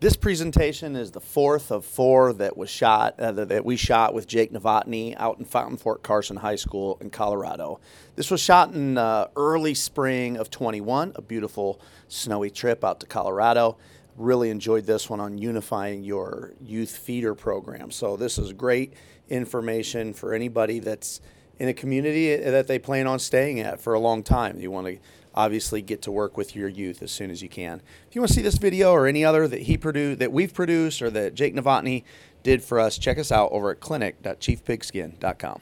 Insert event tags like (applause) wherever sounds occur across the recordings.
This presentation is the fourth of four that was shot uh, that we shot with Jake Novotny out in Fountain Fort Carson High School in Colorado. This was shot in uh, early spring of 21, a beautiful snowy trip out to Colorado. Really enjoyed this one on unifying your youth feeder program. So this is great information for anybody that's in a community that they plan on staying at for a long time. You want to obviously get to work with your youth as soon as you can. If you want to see this video or any other that he produced, that we've produced, or that Jake Novotny did for us, check us out over at clinic.chiefpigskin.com.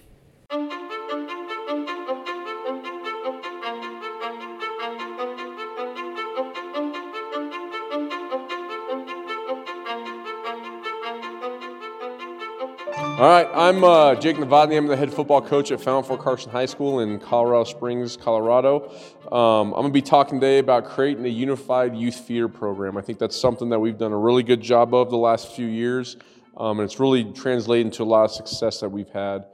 All right, I'm uh, Jake Novotny. I'm the head football coach at Fountain Fort Carson High School in Colorado Springs, Colorado. Um, I'm going to be talking today about creating a unified youth feeder program. I think that's something that we've done a really good job of the last few years, um, and it's really translated into a lot of success that we've had.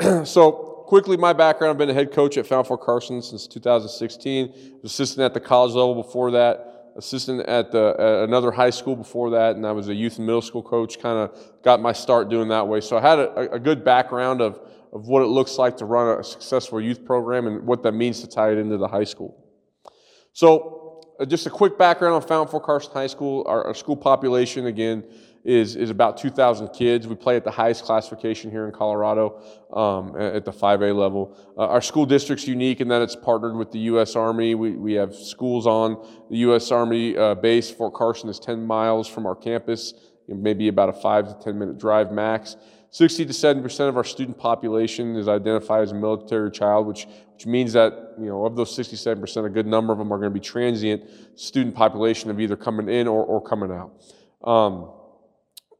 (clears throat) so, quickly, my background I've been a head coach at Fountain Fort Carson since 2016, assistant at the college level before that assistant at, the, at another high school before that, and I was a youth and middle school coach. Kind of got my start doing that way. So I had a, a, good background of, of what it looks like to run a successful youth program and what that means to tie it into the high school. So uh, just a quick background on Fountain Fort Carson High School. Our, our school population, again, is, is about 2,000 kids. We play at the highest classification here in Colorado um, at the 5A level. Uh, our school district's unique in that it's partnered with the U.S. Army. We, we have schools on the U.S. Army uh, base. Fort Carson is 10 miles from our campus, maybe about a five to 10 minute drive max. 60 to 70 percent of our student population is identified as a military child, which, which means that you know of those 67 percent, a good number of them are going to be transient student population of either coming in or, or coming out. Um,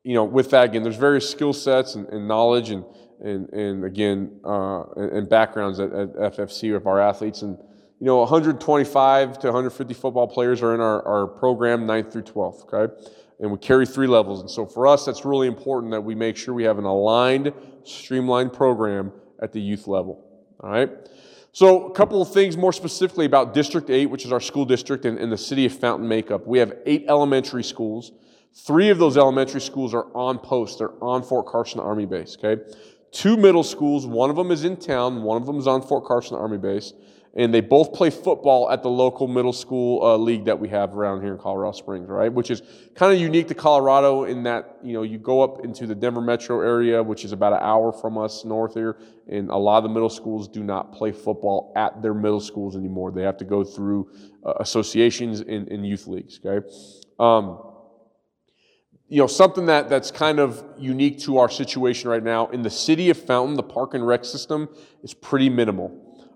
you know, with that, again, there's various skill sets and, and knowledge and, and, and again, uh, and, backgrounds at, at, FFC of our athletes. And, you know, 125 to 150 football players are in our, our program, 9th through 12th, okay? And we carry three levels. And so for us, that's really important that we make sure we have an aligned, streamlined program at the youth level, all right? So, a couple of things more specifically about District 8, which is our school district and, and the city of Fountain makeup. We have eight elementary schools. Three of those elementary schools are on post. They're on Fort Carson Army Base, okay? Two middle schools, one of them is in town, one of them is on Fort Carson Army Base, and they both play football at the local middle school uh, league that we have around here in Colorado Springs, right? Which is kind of unique to Colorado in that, you know, you go up into the Denver metro area, which is about an hour from us north here, and a lot of the middle schools do not play football at their middle schools anymore. They have to go through uh, associations in youth leagues, okay? Um, you know, something that, that's kind of unique to our situation right now. In the city of Fountain, the park and rec system is pretty minimal.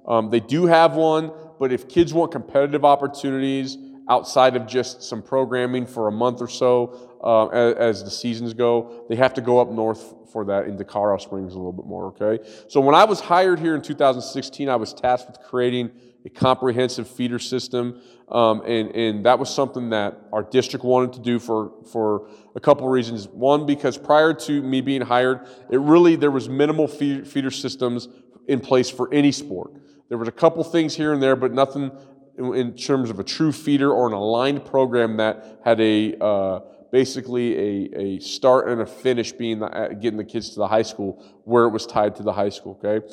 Um, they do have one, but if kids want competitive opportunities outside of just some programming for a month or so uh, as, as, the seasons go, they have to go up north for that into Colorado Springs a little bit more, okay? So when I was hired here in 2016, I was tasked with creating a comprehensive feeder system. Um, and, and that was something that our district wanted to do for, for a couple of reasons. One, because prior to me being hired, it really, there was minimal feeder systems in place for any sport. There was a couple things here and there, but nothing in, in terms of a true feeder or an aligned program that had a, uh, basically a, a start and a finish being the, uh, getting the kids to the high school where it was tied to the high school, okay?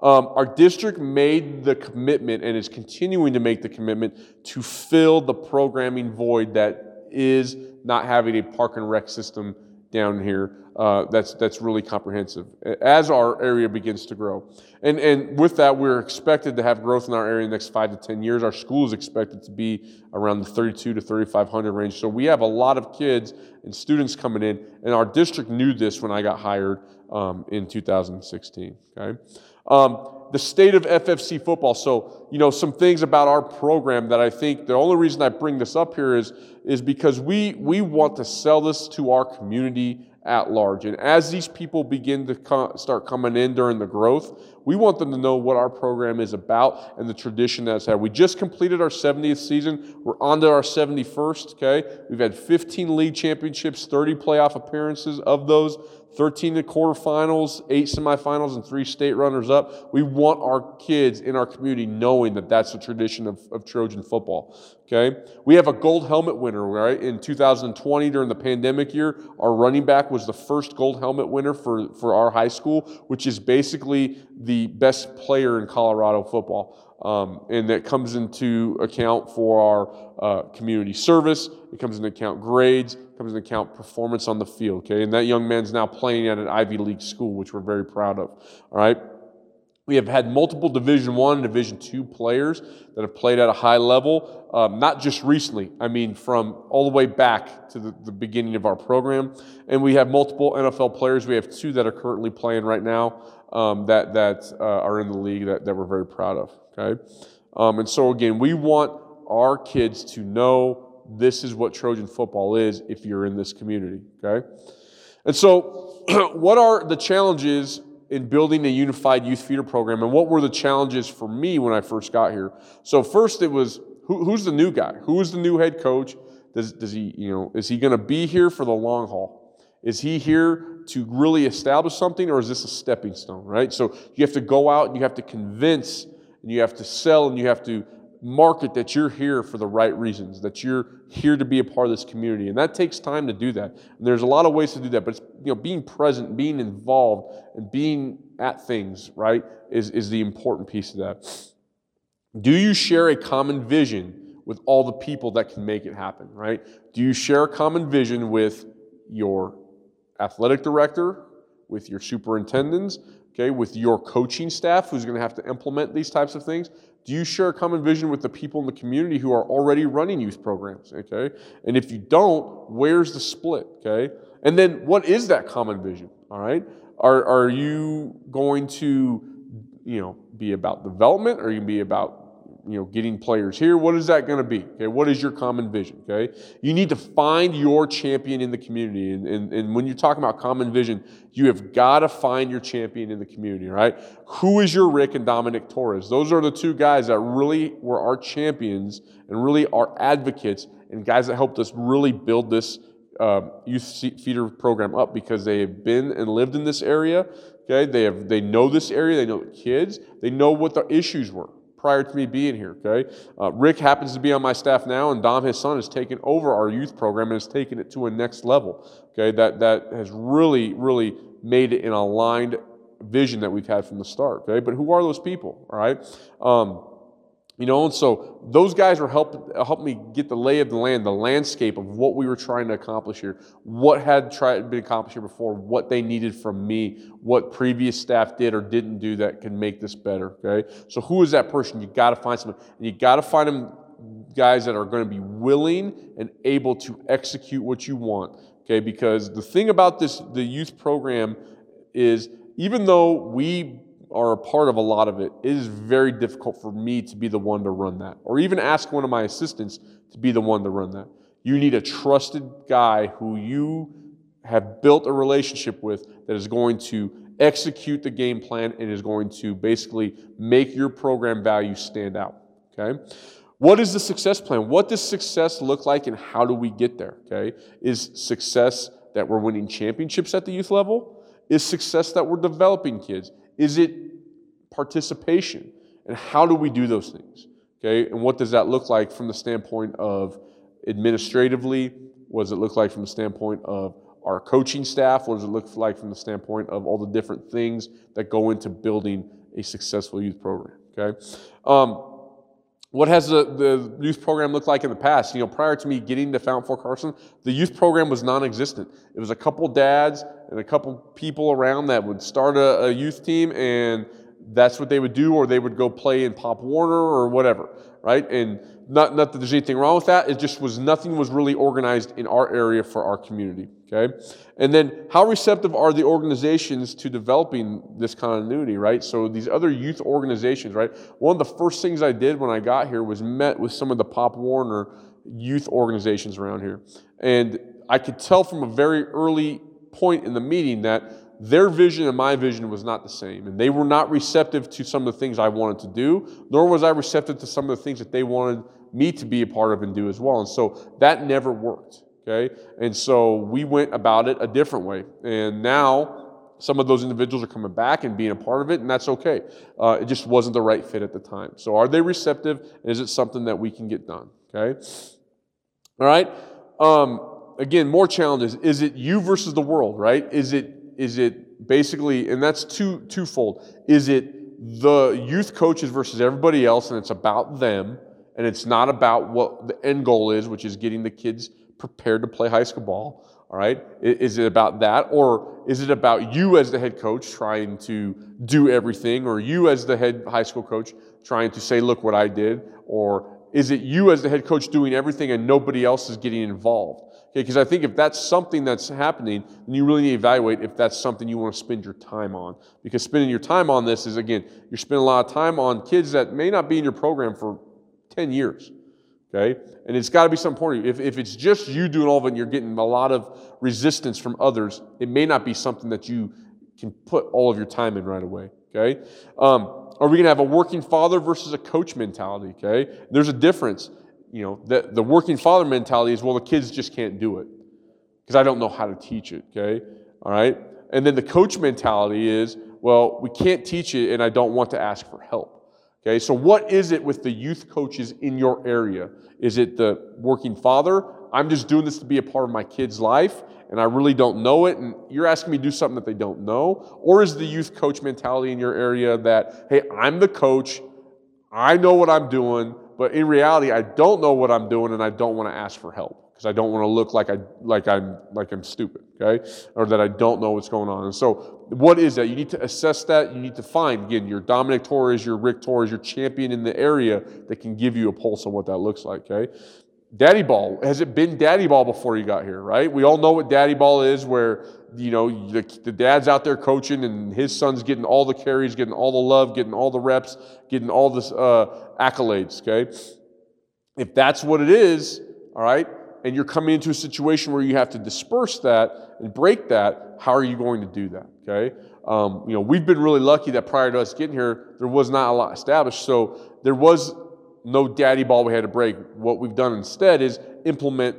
Um, our district made the commitment and is continuing to make the commitment to fill the programming void that is not having a park and rec system down here uh, that's, that's really comprehensive as our area begins to grow. And, and with that, we're expected to have growth in our area in the next five to 10 years. Our school is expected to be around the 32 to 3,500 range. So we have a lot of kids and students coming in, and our district knew this when I got hired um, in 2016. Okay? Um, the state of FFC football. So, you know, some things about our program that I think the only reason I bring this up here is, is because we, we want to sell this to our community at large. And as these people begin to start coming in during the growth, We want them to know what our program is about and the tradition that's had. We just completed our 70th season. We're on to our 71st, okay? We've had 15 league championships, 30 playoff appearances. Of those, 13 to quarterfinals, eight semifinals, and three state runners up. We want our kids in our community knowing that that's the tradition of, of Trojan football. Okay? We have a gold helmet winner, right? In 2020, during the pandemic year, our running back was the first gold helmet winner for, for our high school, which is basically the best player in Colorado football. Um, and that comes into account for our uh, community service. It comes into account grades, It comes into account performance on the field. Okay, and that young man's now playing at an Ivy League school, which we're very proud of. All right. We have had multiple Division One, Division Two players that have played at a high level, um, not just recently. I mean, from all the way back to the, the beginning of our program, and we have multiple NFL players. We have two that are currently playing right now um, that that uh, are in the league that, that we're very proud of. Okay, um, and so again, we want our kids to know this is what Trojan football is if you're in this community. Okay, and so (clears throat) what are the challenges in building a unified youth feeder program and what were the challenges for me when I first got here. So first it was who, who's the new guy? Who is the new head coach? Does, does he, you know, is he going to be here for the long haul? Is he here to really establish something or is this a stepping stone, right? So you have to go out and you have to convince and you have to sell and you have to market that you're here for the right reasons, that you're here to be a part of this community. And that takes time to do that. And there's a lot of ways to do that, but you know, being present, being involved, and being at things, right, is, is the important piece of that. Do you share a common vision with all the people that can make it happen, right? Do you share a common vision with your athletic director, with your superintendents, okay, with your coaching staff who's going to have to implement these types of things? Do you share a common vision with the people in the community who are already running youth programs? Okay. And if you don't, where's the split? Okay. And then what is that common vision? All right. Are, are you going to, you know, be about development? Or are you going to be about you know, getting players here. What is that going to be? Okay, what is your common vision? Okay, you need to find your champion in the community, and, and, and when you're talking about common vision, you have got to find your champion in the community, right? Who is your Rick and Dominic Torres? Those are the two guys that really were our champions and really our advocates and guys that helped us really build this uh, youth feeder program up because they have been and lived in this area. Okay, they have they know this area, they know the kids, they know what the issues were prior to me being here, okay? Uh, Rick happens to be on my staff now, and Dom, his son, has taken over our youth program and has taken it to a next level, okay? That, that has really, really made it an aligned vision that we've had from the start, okay? But who are those people, all right? Um, you know, and so those guys were helping help me get the lay of the land, the landscape of what we were trying to accomplish here, what had tried been accomplished here before, what they needed from me, what previous staff did or didn't do that can make this better. Okay, so who is that person? You got to find someone, and you got to find them guys that are going to be willing and able to execute what you want. Okay, because the thing about this, the youth program, is even though we are a part of a lot of it, it is very difficult for me to be the one to run that, or even ask one of my assistants to be the one to run that. You need a trusted guy who you have built a relationship with that is going to execute the game plan and is going to basically make your program value stand out. Okay? What is the success plan? What does success look like and how do we get there? Okay? Is success that we're winning championships at the youth level? Is success that we're developing kids? Is it participation? And how do we do those things? Okay, and what does that look like from the standpoint of administratively? What does it look like from the standpoint of our coaching staff? What does it look like from the standpoint of all the different things that go into building a successful youth program? Okay. Um, what has the, the youth program looked like in the past? You know, prior to me getting to Fountain Fort Carson, the youth program was non-existent. It was a couple dads and a couple people around that would start a, a youth team and that's what they would do, or they would go play in Pop Warner or whatever, right? And not, not that there's anything wrong with that. It just was nothing was really organized in our area for our community. Okay, and then how receptive are the organizations to developing this continuity, right? So these other youth organizations, right? One of the first things I did when I got here was met with some of the Pop Warner youth organizations around here, and I could tell from a very early point in the meeting that their vision and my vision was not the same. And they were not receptive to some of the things I wanted to do, nor was I receptive to some of the things that they wanted me to be a part of and do as well. And so that never worked. Okay. And so we went about it a different way. And now some of those individuals are coming back and being a part of it, and that's okay. Uh, it just wasn't the right fit at the time. So are they receptive? Is it something that we can get done? Okay. All right. Um, again, more challenges. Is it you versus the world? Right? Is it is it basically, and that's two twofold. Is it the youth coaches versus everybody else, and it's about them, and it's not about what the end goal is, which is getting the kids prepared to play high school ball. All right, is it about that, or is it about you as the head coach trying to do everything, or you as the head high school coach trying to say, "Look what I did," or is it you as the head coach doing everything and nobody else is getting involved? Okay, because I think if that's something that's happening, then you really need to evaluate if that's something you want to spend your time on. Because spending your time on this is, again, you're spending a lot of time on kids that may not be in your program for 10 years. Okay? And it's got to be something important. If, if it's just you doing all of it and you're getting a lot of resistance from others, it may not be something that you can put all of your time in right away. Okay? Um, are we going to have a working father versus a coach mentality? Okay? There's a difference you know, the, the working father mentality is, well, the kids just can't do it because I don't know how to teach it, okay? All right? And then the coach mentality is, well, we can't teach it and I don't want to ask for help. Okay, so what is it with the youth coaches in your area? Is it the working father? I'm just doing this to be a part of my kid's life and I really don't know it, and you're asking me to do something that they don't know? Or is the youth coach mentality in your area that, hey, I'm the coach, I know what I'm doing, but in reality, I don't know what I'm doing and I don't want to ask for help because I don't want to look like I like I'm like I'm stupid, okay? Or that I don't know what's going on. And so what is that? You need to assess that. You need to find again your Dominic Torres, your Rick Torres, your champion in the area that can give you a pulse on what that looks like, okay? Daddy ball. Has it been daddy ball before you got here, right? We all know what daddy ball is, where you know the, the, dad's out there coaching and his son's getting all the carries, getting all the love, getting all the reps, getting all the uh, accolades. Okay, if that's what it is, all right, and you're coming into a situation where you have to disperse that and break that, how are you going to do that? Okay, um, you know we've been really lucky that prior to us getting here, there was not a lot established, so there was no daddy ball we had to break. What we've done instead is implement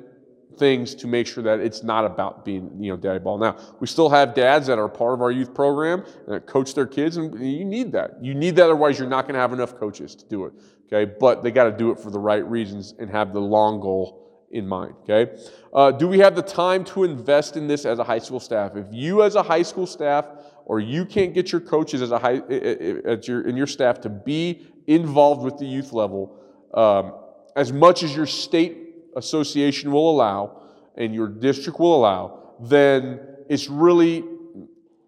things to make sure that it's not about being, you know, daddy ball. Now, we still have dads that are part of our youth program that coach their kids, and you need that. You need that, otherwise you're not going to have enough coaches to do it. Okay, but they got to do it for the right reasons and have the long goal in mind. Okay, uh, do we have the time to invest in this as a high school staff? If you, as a high school staff, or you can't get your coaches as a high at your in your staff to be involved with the youth level um, as much as your state association will allow and your district will allow, then it's really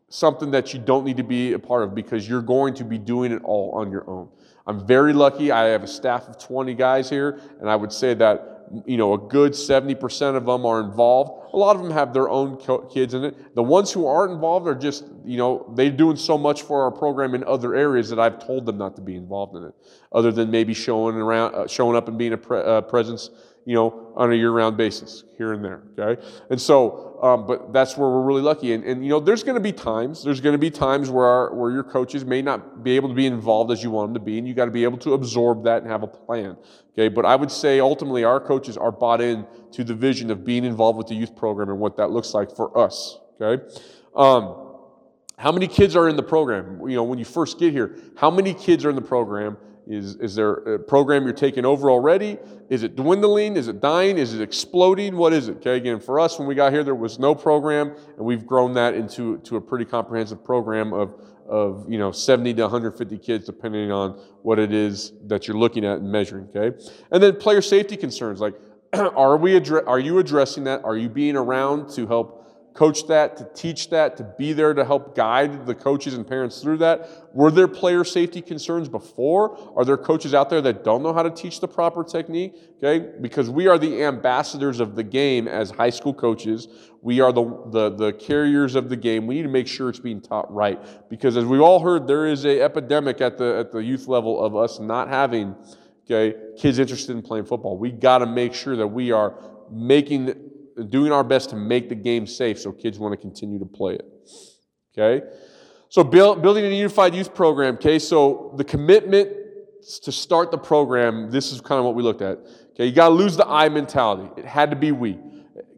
something that you don't need to be a part of because you're going to be doing it all on your own. I'm very lucky. I have a staff of 20 guys here, and I would say that you know, a good 70% of them are involved. A lot of them have their own kids in it. The ones who aren't involved are just, you know, they're doing so much for our program in other areas that I've told them not to be involved in it, other than maybe showing around, uh, showing up and being a pre- uh, presence you know, on a year-round basis here and there. Okay, and so, um, but that's where we're really lucky. And, and you know, there's going to be times. There's going to be times where our, where your coaches may not be able to be involved as you want them to be, and you got to be able to absorb that and have a plan. Okay, but I would say ultimately our coaches are bought in to the vision of being involved with the youth program and what that looks like for us. Okay. Um, how many kids are in the program? You know, when you first get here, how many kids are in the program? Is, is there a program you're taking over already? Is it dwindling? Is it dying? Is it exploding? What is it? Okay, again, for us, when we got here, there was no program, and we've grown that into to a pretty comprehensive program of, of you know 70 to 150 kids, depending on what it is that you're looking at and measuring. Okay, and then player safety concerns like, (clears throat) are we addre- are you addressing that? Are you being around to help coach that, to teach that, to be there to help guide the coaches and parents through that? Were there player safety concerns before? Are there coaches out there that don't know how to teach the proper technique? Okay, because we are the ambassadors of the game as high school coaches. We are the, the, the carriers of the game. We need to make sure it's being taught right. Because as we've all heard, there is a epidemic at the, at the youth level of us not having okay, kids interested in playing football. We got to make sure that we are making doing our best to make the game safe so kids want to continue to play it. Okay? So build, building a unified youth program, okay? So the commitment to start the program, this is kind of what we looked at. Okay, you got to lose the I mentality. It had to be we.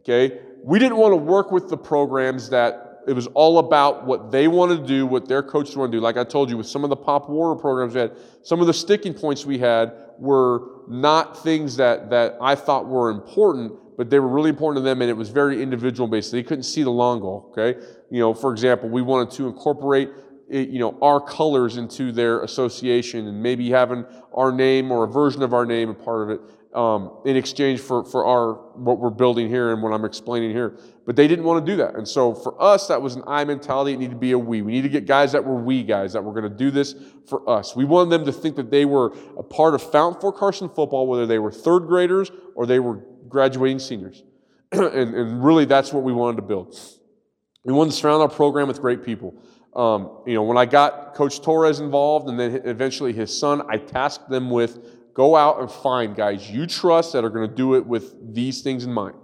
Okay, we didn't want to work with the programs that it was all about what they wanted to do, what their coaches want to do. Like I told you, with some of the Pop Warner programs we had, some of the sticking points we had were not things that that I thought were important, but they were really important to them, and it was very individual based. They couldn't see the long goal. Okay, you know, for example, we wanted to incorporate you know our colors into their association, and maybe having our name or a version of our name a part of it um, in exchange for for our what we're building here and what I'm explaining here. But they didn't want to do that, and so for us, that was an I mentality. It needed to be a we. We need to get guys that were we guys that were going to do this for us. We wanted them to think that they were a part of Fountain Fort Carson football, whether they were third graders or they were graduating seniors. (clears throat) and, and, really, that's what we wanted to build. We wanted to surround our program with great people. Um, you know, when I got Coach Torres involved and then eventually his son, I tasked them with go out and find guys you trust that are going to do it with these things in mind.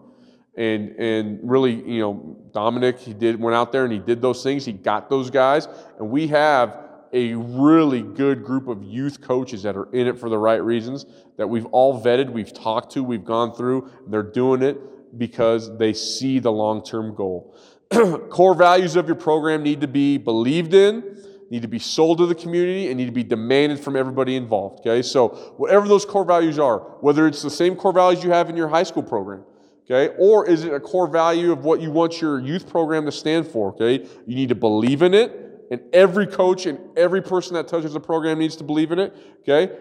And, and really, you know, Dominic, he did went out there and he did those things. He got those guys, and we have a really good group of youth coaches that are in it for the right reasons that we've all vetted, we've talked to, we've gone through. They're doing it because they see the long term goal. (clears throat) Core values of your program need to be believed in, need to be sold to the community, and need to be demanded from everybody involved. Okay, so whatever those core values are, whether it's the same core values you have in your high school program, okay, or is it a core value of what you want your youth program to stand for? Okay, you need to believe in it and every coach and every person that touches the program needs to believe in it. Okay?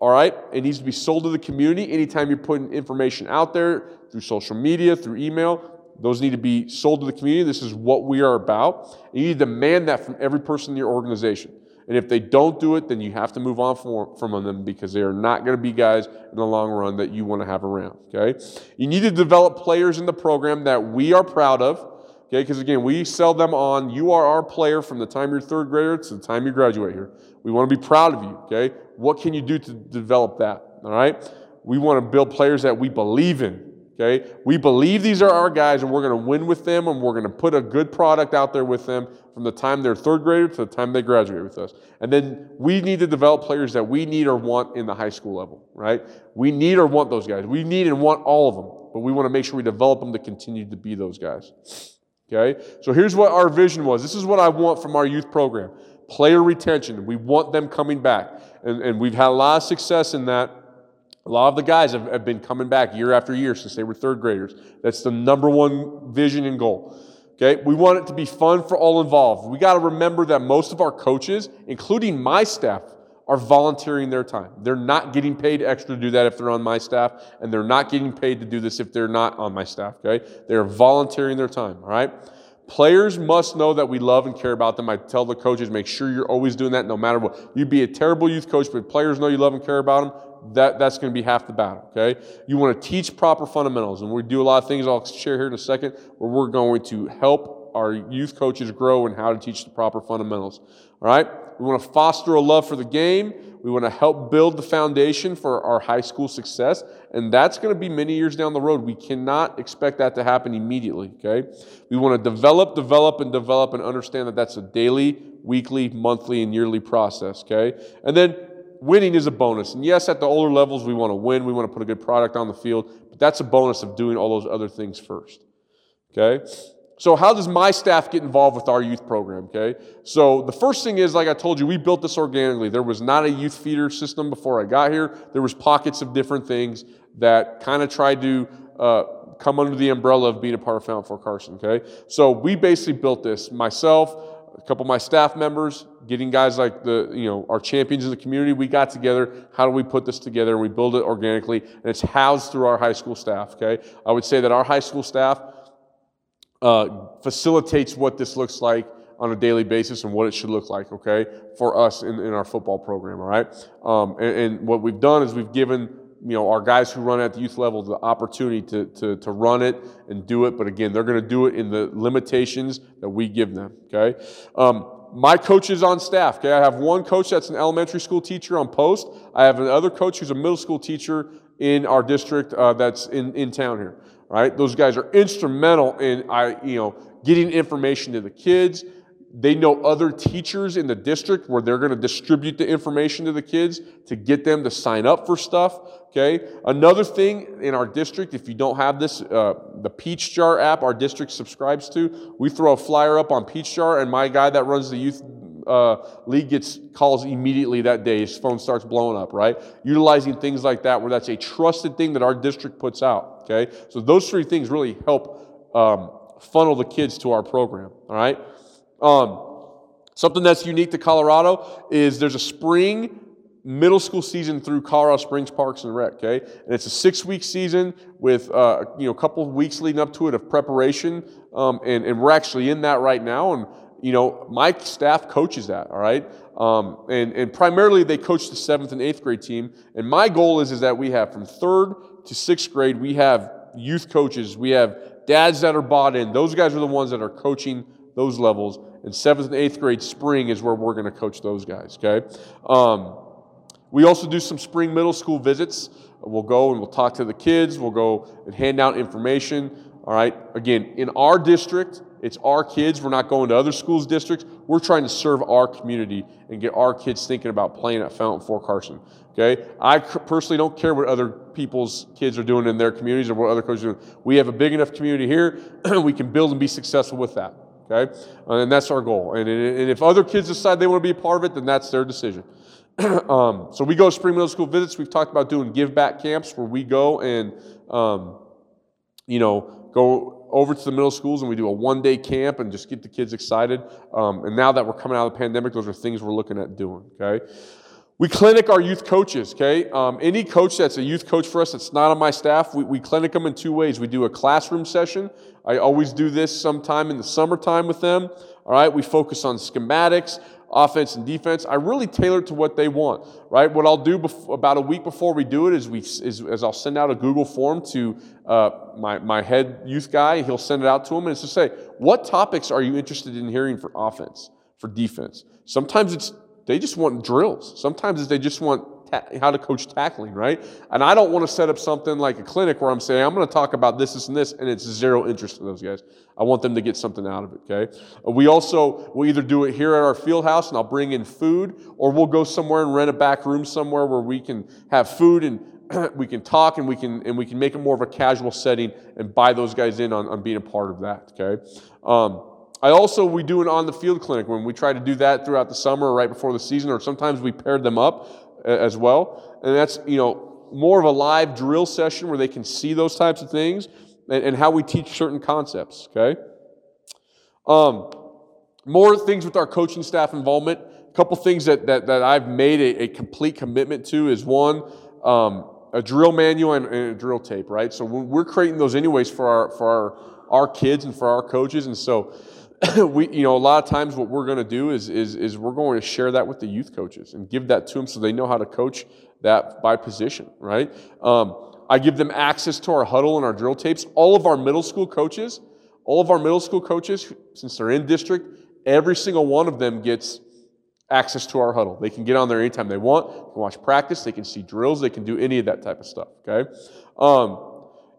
All right? It needs to be sold to the community. Anytime you're putting information out there through social media, through email, those need to be sold to the community. This is what we are about. And you need to demand that from every person in your organization. And if they don't do it, then you have to move on from, from them because they are not going to be guys in the long run that you want to have around. Okay? You need to develop players in the program that we are proud of Okay, because again, we sell them on you are our player from the time you're third grader to the time you graduate here. We want to be proud of you. Okay, what can you do to develop that? All right, we want to build players that we believe in. Okay, we believe these are our guys, and we're going to win with them, and we're going to put a good product out there with them from the time they're third grader to the time they graduate with us. And then we need to develop players that we need or want in the high school level. Right? We need or want those guys. We need and want all of them, but we want to make sure we develop them to continue to be those guys. Okay? So here's what our vision was. This is what I want from our youth program player retention. We want them coming back. And, and we've had a lot of success in that. A lot of the guys have, have been coming back year after year since they were third graders. That's the number one vision and goal. Okay, we want it to be fun for all involved. We got to remember that most of our coaches, including my staff, are volunteering their time. They're not getting paid extra to do that if they're on my staff, and they're not getting paid to do this if they're not on my staff, okay? They're volunteering their time, all right? Players must know that we love and care about them. I tell the coaches, make sure you're always doing that no matter what. You'd be a terrible youth coach, but players know you love and care about them. That, that's going to be half the battle, okay? You want to teach proper fundamentals, and we do a lot of things I'll share here in a second where we're going to help our youth coaches grow and how to teach the proper fundamentals, all right? We want to foster a love for the game. We want to help build the foundation for our high school success. And that's going to be many years down the road. We cannot expect that to happen immediately, okay? We want to develop, develop, and develop and understand that that's a daily, weekly, monthly, and yearly process, okay? And then winning is a bonus. And yes, at the older levels, we want to win. We want to put a good product on the field. But that's a bonus of doing all those other things first, okay? So, how does my staff get involved with our youth program? Okay. So, the first thing is, like I told you, we built this organically. There was not a youth feeder system before I got here. There was pockets of different things that kind of tried to uh, come under the umbrella of being a part of Fountain Fort Carson. Okay. So, we basically built this myself, a couple of my staff members, getting guys like the, you know, our champions in the community. We got together. How do we put this together? We build it organically, and it's housed through our high school staff. Okay. I would say that our high school staff uh, facilitates what this looks like on a daily basis and what it should look like, okay, for us in, in our football program, all right? Um, and, and, what we've done is we've given, you know, our guys who run at the youth level the opportunity to, to, to run it and do it, but again, they're going to do it in the limitations that we give them, okay? Um, my coaches on staff, okay, I have one coach that's an elementary school teacher on post. I have another coach who's a middle school teacher in our district uh, that's in, in town here right? Those guys are instrumental in I, you know, getting information to the kids, They know other teachers in the district where they're going to distribute the information to the kids to get them to sign up for stuff. Okay. Another thing in our district, if you don't have this, uh, the Peach Jar app our district subscribes to, we throw a flyer up on Peach Jar, and my guy that runs the youth uh, league gets calls immediately that day. His phone starts blowing up, right? Utilizing things like that where that's a trusted thing that our district puts out, okay? So those three things really help um, funnel the kids to our program, all right? Um, something that's unique to Colorado is there's a spring middle school season through Colorado Springs Parks and Rec. Okay, and it's a six-week season with uh, you know a couple of weeks leading up to it of preparation, um, and, and we're actually in that right now. And you know my staff coaches that. All right, um, and and primarily they coach the seventh and eighth grade team. And my goal is is that we have from third to sixth grade we have youth coaches, we have dads that are bought in. Those guys are the ones that are coaching those levels. And seventh and eighth grade spring is where we're going to coach those guys. Okay. Um, we also do some spring middle school visits. We'll go and we'll talk to the kids. We'll go and hand out information. All right. Again, in our district, it's our kids. We're not going to other schools' districts. We're trying to serve our community and get our kids thinking about playing at Fountain Fort Carson. Okay. I personally don't care what other people's kids are doing in their communities or what other coaches are doing. We have a big enough community here. (clears throat) we can build and be successful with that. Okay. And that's our goal. And, and if other kids decide they want to be a part of it, then that's their decision. (clears throat) um, so we go to spring middle school visits. We've talked about doing give back camps where we go and, um, you know, go over to the middle schools and we do a one day camp and just get the kids excited. Um, and now that we're coming out of the pandemic, those are things we're looking at doing. Okay. We clinic our youth coaches, okay? Um, any coach that's a youth coach for us that's not on my staff, we, we clinic them in two ways. We do a classroom session. I always do this sometime in the summertime with them. All right, we focus on schematics offense and defense. I really tailor to what they want, right? What I'll do about a week before we do it is, we, is, is I'll send out a Google form to uh, my, my head youth guy. He'll send it out to him and it's to say, what topics are you interested in hearing for offense, for defense? Sometimes it's they just want drills. Sometimes they just want ta- how to coach tackling, right? And I don't want to set up something like a clinic where I'm saying, I'm going to talk about this, this, and this, and it's zero interest to those guys. I want them to get something out of it, okay? We also will either do it here at our field house and I'll bring in food, or we'll go somewhere and rent a back room somewhere where we can have food and (clears throat) we can talk and we can and we can make it more of a casual setting and buy those guys in on, on being a part of that, okay? Um, I also, we do an on the field clinic when we try to do that throughout the summer or right before the season, or sometimes we paired them up as well. And that's, you know, more of a live drill session where they can see those types of things and, and how we teach certain concepts, okay? Um, more things with our coaching staff involvement. A couple things that, that, that I've made a, a complete commitment to is one, um, a drill manual and, and, a drill tape, right? So we're creating those anyways for our, for our, our kids and for our coaches. And so (laughs) we, you know, a lot of times what we're going to do is, is, is we're going to share that with the youth coaches and give that to them so they know how to coach that by position, right? Um, I give them access to our Hudl and our drill tapes. All of our middle school coaches, all of our middle school coaches, since they're in district, every single one of them gets access to our Hudl. They can get on there anytime they want. They can watch practice. They can see drills. They can do any of that type of stuff. Okay. Um,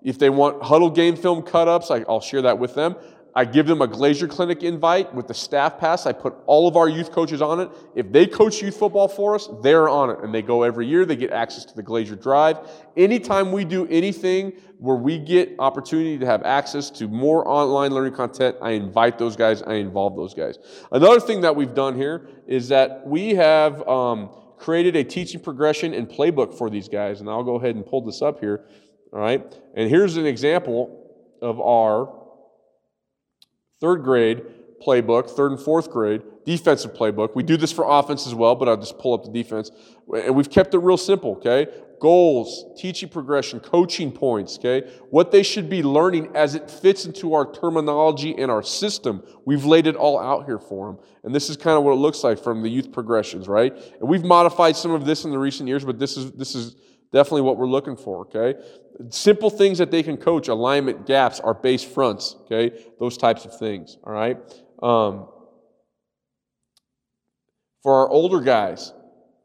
if they want Hudl game film cut ups, I, will share that with them. I give them a Glazier Clinic invite with the staff pass. I put all of our youth coaches on it. If they coach youth football for us, they're on it. And they go every year. They get access to the Glazier Drive. Anytime we do anything where we get opportunity to have access to more online learning content, I invite those guys. I involve those guys. Another thing that we've done here is that we have um, created a teaching progression and playbook for these guys. And I'll go ahead and pull this up here. All right. And here's an example of our third grade playbook, third and fourth grade, defensive playbook. We do this for offense as well, but I'll just pull up the defense. And we've kept it real simple, okay? Goals, teaching progression, coaching points, okay? What they should be learning as it fits into our terminology and our system. We've laid it all out here for them. And this is kind of what it looks like from the youth progressions, right? And we've modified some of this in the recent years, but this is this is definitely what we're looking for, okay? Simple things that they can coach, alignment, gaps, our base fronts, okay? Those types of things, all right? Um, for our older guys,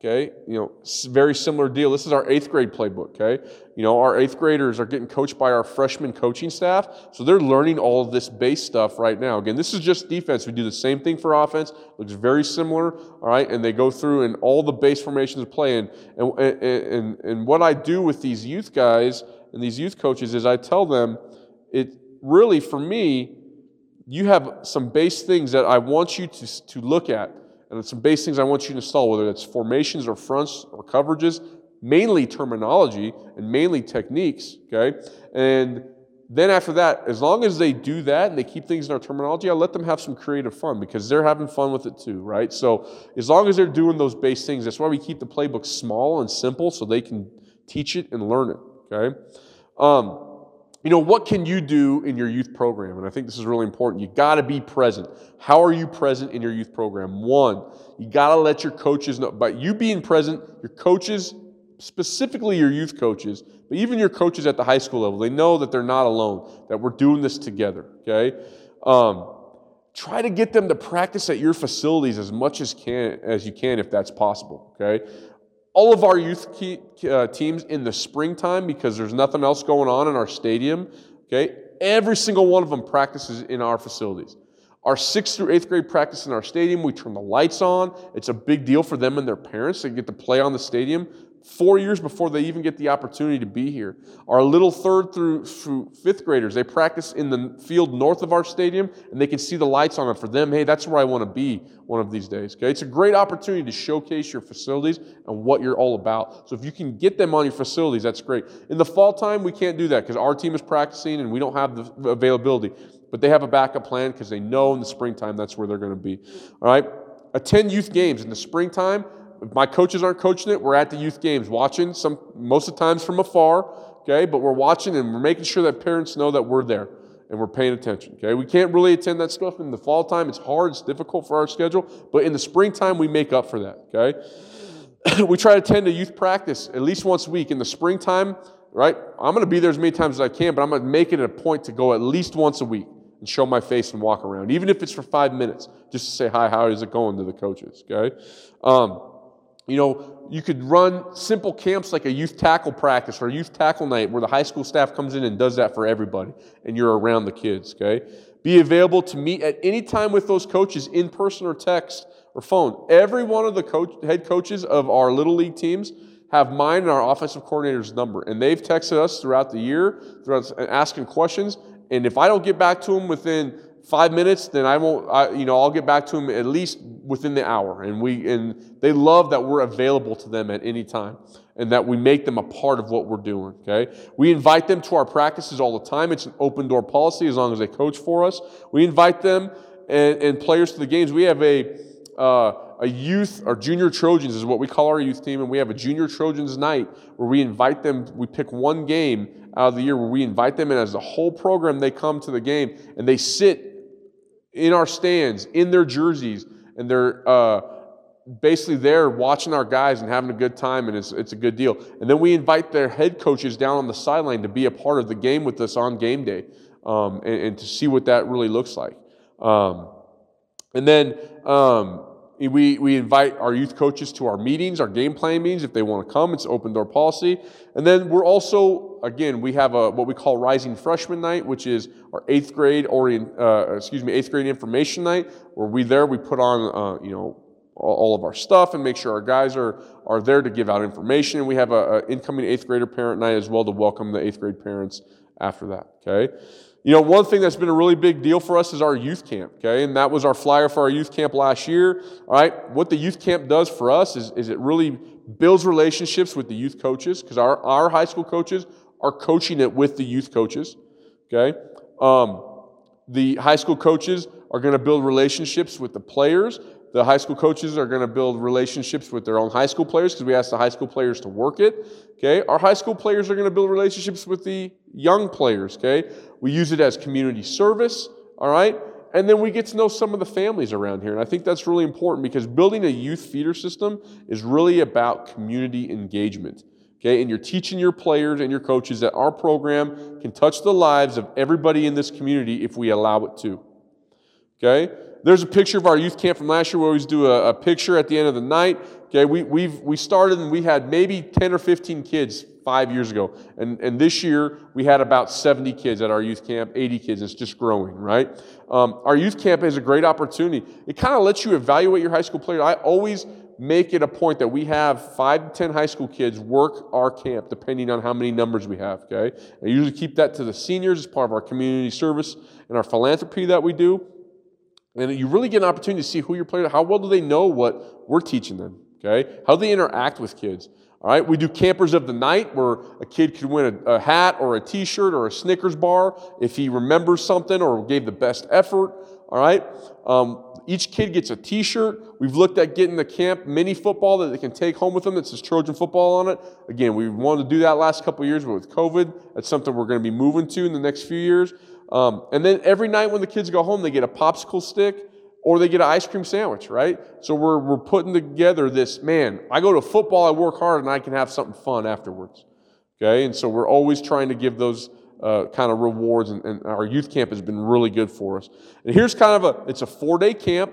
Okay, you know, very similar deal. This is our eighth grade playbook. Okay, you know, our eighth graders are getting coached by our freshman coaching staff, so they're learning all of this base stuff right now. Again, this is just defense. We do the same thing for offense. Looks very similar. All right, and they go through and all the base formations of play. And and and and what I do with these youth guys and these youth coaches is I tell them, it really for me, you have some base things that I want you to to look at and some base things I want you to install, whether it's formations or fronts or coverages, mainly terminology and mainly techniques, okay? And then after that, as long as they do that and they keep things in our terminology, I let them have some creative fun because they're having fun with it too, right? So as long as they're doing those base things, that's why we keep the playbook small and simple so they can teach it and learn it, okay? Um, you know, what can you do in your youth program? And I think this is really important. You got to be present. How are you present in your youth program? One, you got to let your coaches know. By you being present, your coaches, specifically your youth coaches, but even your coaches at the high school level, they know that they're not alone, that we're doing this together, okay? Um, try to get them to practice at your facilities as much as can as you can if that's possible okay all of our youth key, uh, teams in the springtime because there's nothing else going on in our stadium. Okay, every single one of them practices in our facilities. Our sixth through eighth grade practice in our stadium, we turn the lights on. It's a big deal for them and their parents to get to play on the stadium four years before they even get the opportunity to be here. Our little third through, through, fifth graders, they practice in the field north of our stadium and they can see the lights on it. For them, hey, that's where I want to be one of these days. Okay, it's a great opportunity to showcase your facilities and what you're all about. So if you can get them on your facilities, that's great. In the fall time, we can't do that because our team is practicing and we don't have the availability. But they have a backup plan because they know in the springtime that's where they're going to be. All right, attend youth games in the springtime if my coaches aren't coaching it, we're at the youth games watching, some, most of the times from afar, okay? But we're watching and we're making sure that parents know that we're there and we're paying attention, okay? We can't really attend that stuff in the fall time. It's hard, it's difficult for our schedule, but in the springtime, we make up for that, okay? (clears throat) we try to attend a youth practice at least once a week. In the springtime, right? I'm going to be there as many times as I can, but I'm going to make it a point to go at least once a week and show my face and walk around, even if it's for five minutes, just to say hi, how is it going to the coaches, okay? Um, you know, you could run simple camps like a youth tackle practice or a youth tackle night where the high school staff comes in and does that for everybody and you're around the kids, okay? Be available to meet at any time with those coaches in person or text or phone. Every one of the coach, head coaches of our little league teams have mine and our offensive coordinator's number. And they've texted us throughout the year, throughout asking questions. And if I don't get back to them within five minutes, then I won't, I, you know, I'll get back to them at least within the hour. And we, and they love that we're available to them at any time and that we make them a part of what we're doing, okay? We invite them to our practices all the time. It's an open door policy as long as they coach for us. We invite them and, and players to the games. We have a, uh, a youth, or junior Trojans is what we call our youth team, and we have a junior Trojans night where we invite them, we pick one game out of the year where we invite them, and as the whole program, they come to the game and they sit in our stands, in their jerseys, and they're uh, basically there watching our guys and having a good time, and it's, it's a good deal. And then we invite their head coaches down on the sideline to be a part of the game with us on game day um, and, and, to see what that really looks like. Um, and then um, we, we invite our youth coaches to our meetings, our game plan meetings, if they want to come. It's open door policy. And then we're also, again, we have a what we call Rising Freshman Night, which is our eighth grade orient, uh, excuse me, eighth grade information night, where we there we put on, uh, you know, all of our stuff and make sure our guys are, are there to give out information. And we have a, a incoming eighth grader parent night as well to welcome the eighth grade parents after that. Okay. You know, one thing that's been a really big deal for us is our youth camp, okay? And that was our flyer for our youth camp last year, all right? What the youth camp does for us is, is it really builds relationships with the youth coaches because our, our high school coaches are coaching it with the youth coaches, okay? Um, the high school coaches are going to build relationships with the players. The high school coaches are going to build relationships with their own high school players because we ask the high school players to work it. Okay, our high school players are going to build relationships with the young players. Okay, we use it as community service. All right, and then we get to know some of the families around here. And I think that's really important because building a youth feeder system is really about community engagement. Okay, and you're teaching your players and your coaches that our program can touch the lives of everybody in this community if we allow it to. Okay, There's a picture of our youth camp from last year. We always do a, a picture at the end of the night. Okay, we, we've, we started and we had maybe 10 or 15 kids five years ago. And, and this year, we had about 70 kids at our youth camp, 80 kids. It's just growing, right? Um, our youth camp is a great opportunity. It kind of lets you evaluate your high school players. I always make it a point that we have five to 10 high school kids work our camp, depending on how many numbers we have, okay? I usually keep that to the seniors as part of our community service and our philanthropy that we do. And you really get an opportunity to see who your players are. How well do they know what we're teaching them? Okay? How do they interact with kids? All right, we do campers of the night where a kid could win a, a hat or a t shirt or a Snickers bar if he remembers something or gave the best effort. All right, um, each kid gets a t shirt. We've looked at getting the camp mini football that they can take home with them that says Trojan football on it. Again, we wanted to do that last couple years, but with COVID, that's something we're going to be moving to in the next few years. Um, and then every night when the kids go home, they get a popsicle stick or they get an ice cream sandwich, right? So we're, we're putting together this man, I go to football, I work hard, and I can have something fun afterwards. Okay? And so we're always trying to give those uh, kind of rewards, and, and, our youth camp has been really good for us. And here's kind of a it's a four day camp.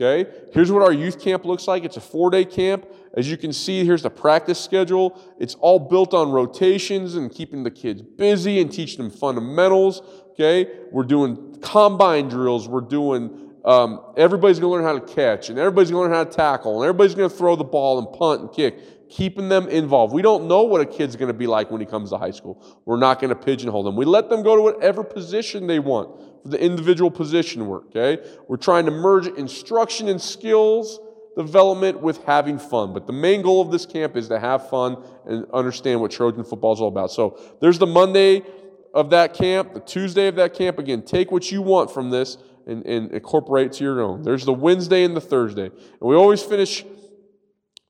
Okay, here's what our youth camp looks like. It's a four day camp. As you can see, here's the practice schedule. It's all built on rotations and keeping the kids busy and teaching them fundamentals. Okay, we're doing combine drills. We're doing um, everybody's going to learn how to catch, and everybody's going to learn how to tackle, and everybody's going to throw the ball and punt and kick, keeping them involved. We don't know what a kid's going to be like when he comes to high school. We're not going to pigeonhole them. We let them go to whatever position they want for the individual position work, okay? We're trying to merge instruction and skills development with having fun. But the main goal of this camp is to have fun and understand what Trojan football is all about. So there's the Monday of that camp, the Tuesday of that camp. Again, take what you want from this and, and incorporate to your own. There's the Wednesday and the Thursday. And we always finish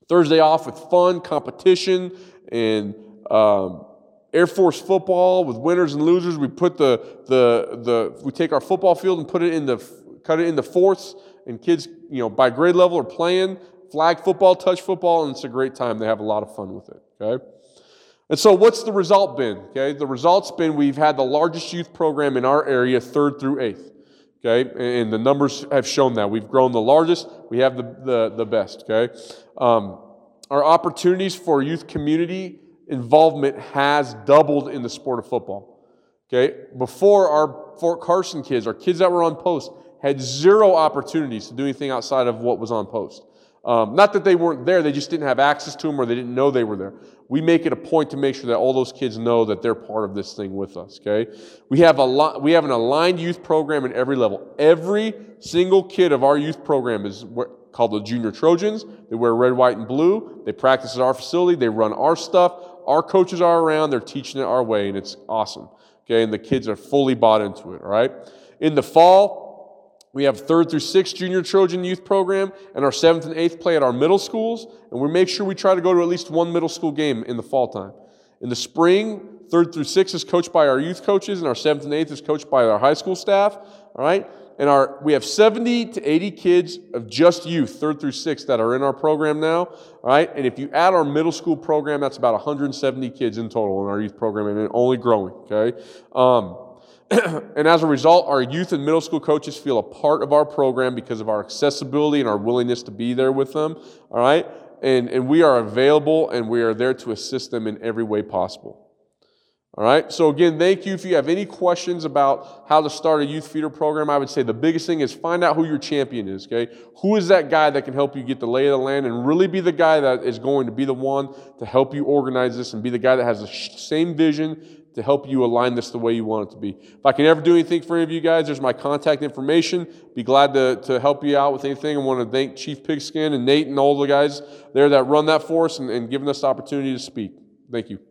Thursday off with fun, competition, and um, Air Force football with winners and losers. We put the, the, the, we take our football field and put it in the, cut it into fourths, and kids, you know, by grade level are playing flag football, touch football, and it's a great time. They have a lot of fun with it, okay? And so, what's the result been? Okay, the result's been we've had the largest youth program in our area, third through eighth. Okay, and the numbers have shown that. We've grown the largest, we have the, the, the best. Okay, um, our opportunities for youth community involvement has doubled in the sport of football. Okay, before our Fort Carson kids, our kids that were on post, had zero opportunities to do anything outside of what was on post. Um, not that they weren't there, they just didn't have access to them or they didn't know they were there. We make it a point to make sure that all those kids know that they're part of this thing with us, okay? We have, a lot, we have an aligned youth program at every level. Every single kid of our youth program is called the Junior Trojans. They wear red, white, and blue. They practice at our facility. They run our stuff. Our coaches are around. They're teaching it our way, and it's awesome, okay? And the kids are fully bought into it, all right? In the fall, we have third through sixth junior Trojan youth program, and our seventh and eighth play at our middle schools. And we make sure we try to go to at least one middle school game in the fall time. In the spring, third through sixth is coached by our youth coaches, and our seventh and eighth is coached by our high school staff. All right, and our we have 70 to 80 kids of just youth, third through sixth, that are in our program now. All right, and if you add our middle school program, that's about 170 kids in total in our youth program, and only growing. Okay. Um, (clears throat) and as a result, our youth and middle school coaches feel a part of our program because of our accessibility and our willingness to be there with them. All right? And, and we are available and we are there to assist them in every way possible. All right? So, again, thank you. If you have any questions about how to start a youth feeder program, I would say the biggest thing is find out who your champion is, okay? Who is that guy that can help you get the lay of the land and really be the guy that is going to be the one to help you organize this and be the guy that has the same vision to help you align this the way you want it to be. If I can ever do anything for any of you guys, there's my contact information. Be glad to, to help you out with anything. I want to thank Chief Pigskin and Nate and all the guys there that run that for us and, and giving us the opportunity to speak. Thank you.